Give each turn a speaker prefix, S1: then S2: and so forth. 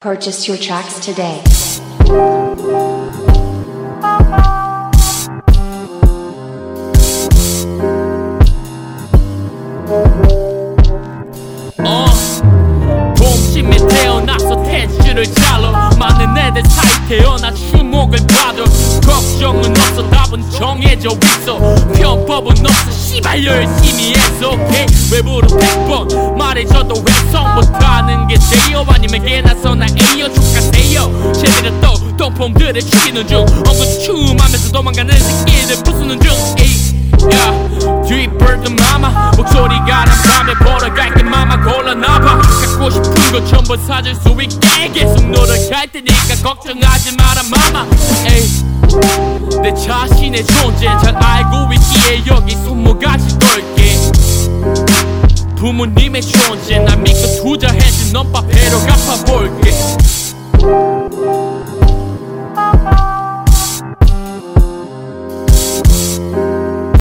S1: Purchase your tracks today.
S2: 어. 동심에 태어나서 텐슈를 잘라 많은 애들 사이 태어나 주목을 받아. 걱정은 없어 답은 정해져 있어. 편법은 없어 씨발 열심히 해서 오케이? 외부로 100번 말해줘도 아니면 개나서 나 에이요. 족같아요. 제대로 또 똥폼들을 죽이는 중. 엉거춤하면서 도망가는 새끼들 부수는 중. 에이 야 뒷불금 마마. 목소리가 난 밤에 보러 갈게 마마 골라놔봐. 갖고 싶은 거 전부 사줄 수 있게. 계속 노력할 테니까 걱정하지 마라 마마. 에이 내 자신의 존재 잘 알고 있기에 여기 손모가지 걸게 부모님의 존재 나 믿고 투자해준 넌밥 배로 갚아볼게.